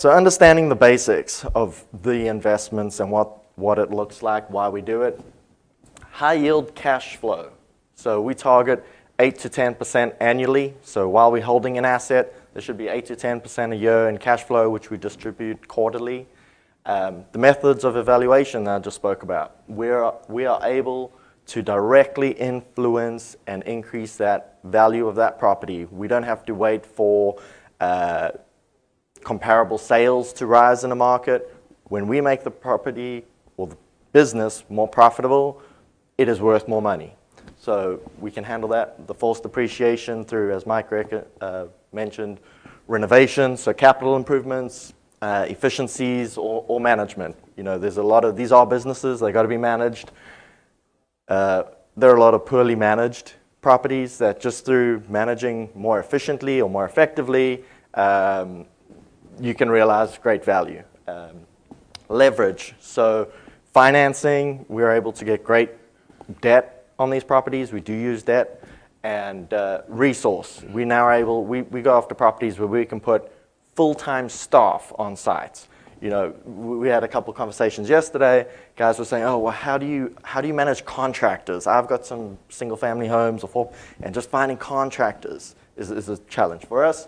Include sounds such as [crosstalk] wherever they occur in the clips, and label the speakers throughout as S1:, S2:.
S1: So understanding the basics of the investments and what, what it looks like, why we do it. High yield cash flow. So we target 8 to 10% annually. So while we're holding an asset, there should be 8 to 10% a year in cash flow, which we distribute quarterly. Um, the methods of evaluation that I just spoke about, we are, we are able to directly influence and increase that value of that property. We don't have to wait for uh, comparable sales to rise in a market. When we make the property or the business more profitable, it is worth more money. So we can handle that. The forced depreciation through, as Mike uh, mentioned, renovation, so capital improvements, uh, efficiencies, or, or, management. You know, there's a lot of, these are businesses, they've got to be managed. Uh, there are a lot of poorly managed properties that just through managing more efficiently or more effectively, um, you can realize great value. Um, leverage, so financing, we're able to get great debt on these properties. We do use debt. And uh, resource, we now are able, we, we go after properties where we can put full-time staff on sites. You know, we had a couple conversations yesterday. Guys were saying, "Oh, well, how do you how do you manage contractors? I've got some single-family homes or four, and just finding contractors is, is a challenge for us.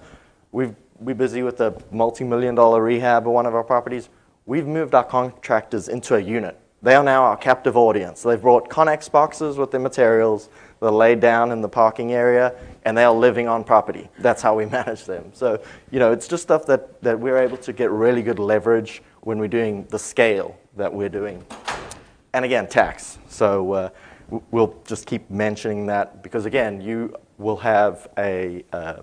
S1: We've we're busy with a multi-million dollar rehab of one of our properties. We've moved our contractors into a unit. They are now our captive audience. They've brought Conex boxes with their materials. They're laid down in the parking area, and they are living on property. That's how we [laughs] manage them. So, you know, it's just stuff that, that we're able to get really good leverage when we're doing the scale that we're doing. And again, tax. So uh, we'll just keep mentioning that because, again, you will have a uh,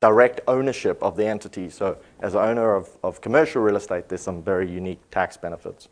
S1: direct ownership of the entity. So as owner of, of commercial real estate, there's some very unique tax benefits.